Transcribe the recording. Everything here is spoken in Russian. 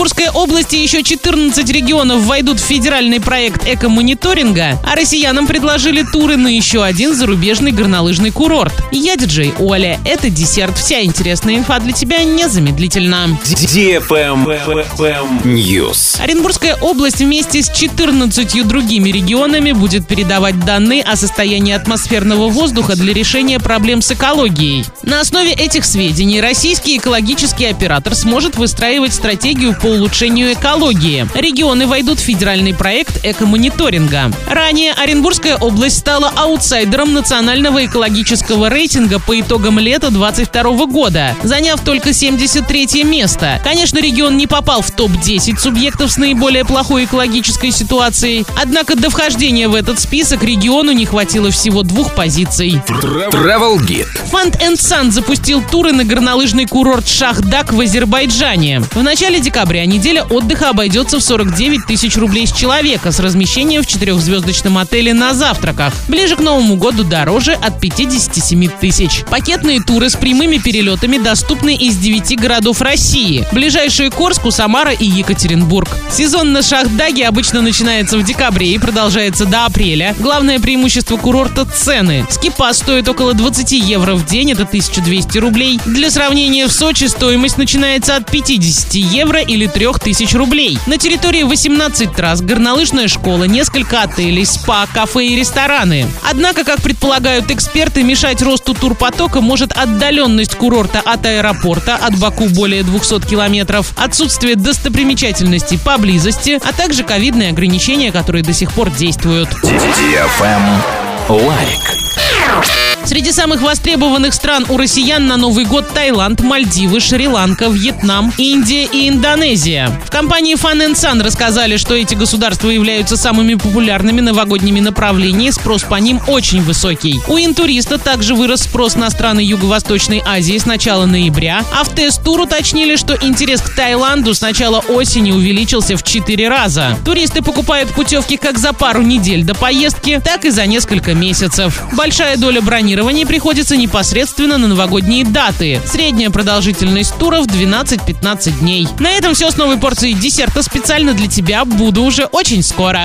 Оренбургской области еще 14 регионов войдут в федеральный проект эко-мониторинга, а россиянам предложили туры на еще один зарубежный горнолыжный курорт. Я диджей Оля. Это десерт. Вся интересная инфа для тебя незамедлительно. News. Оренбургская область вместе с 14 другими регионами будет передавать данные о состоянии атмосферного воздуха для решения проблем с экологией. На основе этих сведений российский экологический оператор сможет выстраивать стратегию по улучшению экологии. Регионы войдут в федеральный проект эко-мониторинга. Ранее Оренбургская область стала аутсайдером национального экологического рейтинга по итогам лета 2022 года, заняв только 73 место. Конечно, регион не попал в топ-10 субъектов с наиболее плохой экологической ситуацией, однако до вхождения в этот список региону не хватило всего двух позиций. Travel Guide. Фанд Sun запустил туры на горнолыжный курорт Шахдак в Азербайджане. В начале декабря неделя отдыха обойдется в 49 тысяч рублей с человека с размещением в четырехзвездочном отеле на завтраках. Ближе к Новому году дороже от 57 тысяч. Пакетные туры с прямыми перелетами доступны из 9 городов России. Ближайшие к Орску, Самара и Екатеринбург. Сезон на Шахдаге обычно начинается в декабре и продолжается до апреля. Главное преимущество курорта – цены. Скипа стоит около 20 евро в день, это 1200 рублей. Для сравнения, в Сочи стоимость начинается от 50 евро или 3000 рублей. На территории 18 трасс, горнолыжная школа, несколько отелей, спа, кафе и рестораны. Однако, как предполагают эксперты, мешать росту турпотока может отдаленность курорта от аэропорта, от Баку более 200 километров, отсутствие достопримечательностей поблизости, а также ковидные ограничения, которые до сих пор действуют. Лайк. Среди самых востребованных стран у россиян на Новый год Таиланд, Мальдивы, Шри-Ланка, Вьетнам, Индия и Индонезия. В компании Fun Sun рассказали, что эти государства являются самыми популярными новогодними направлениями, спрос по ним очень высокий. У интуриста также вырос спрос на страны Юго-Восточной Азии с начала ноября, а в тест-тур уточнили, что интерес к Таиланду с начала осени увеличился в 4 раза. Туристы покупают путевки как за пару недель до поездки, так и за несколько месяцев. Большая доля бронирования приходится непосредственно на новогодние даты. Средняя продолжительность туров 12-15 дней. На этом все с новой порцией десерта специально для тебя. Буду уже очень скоро.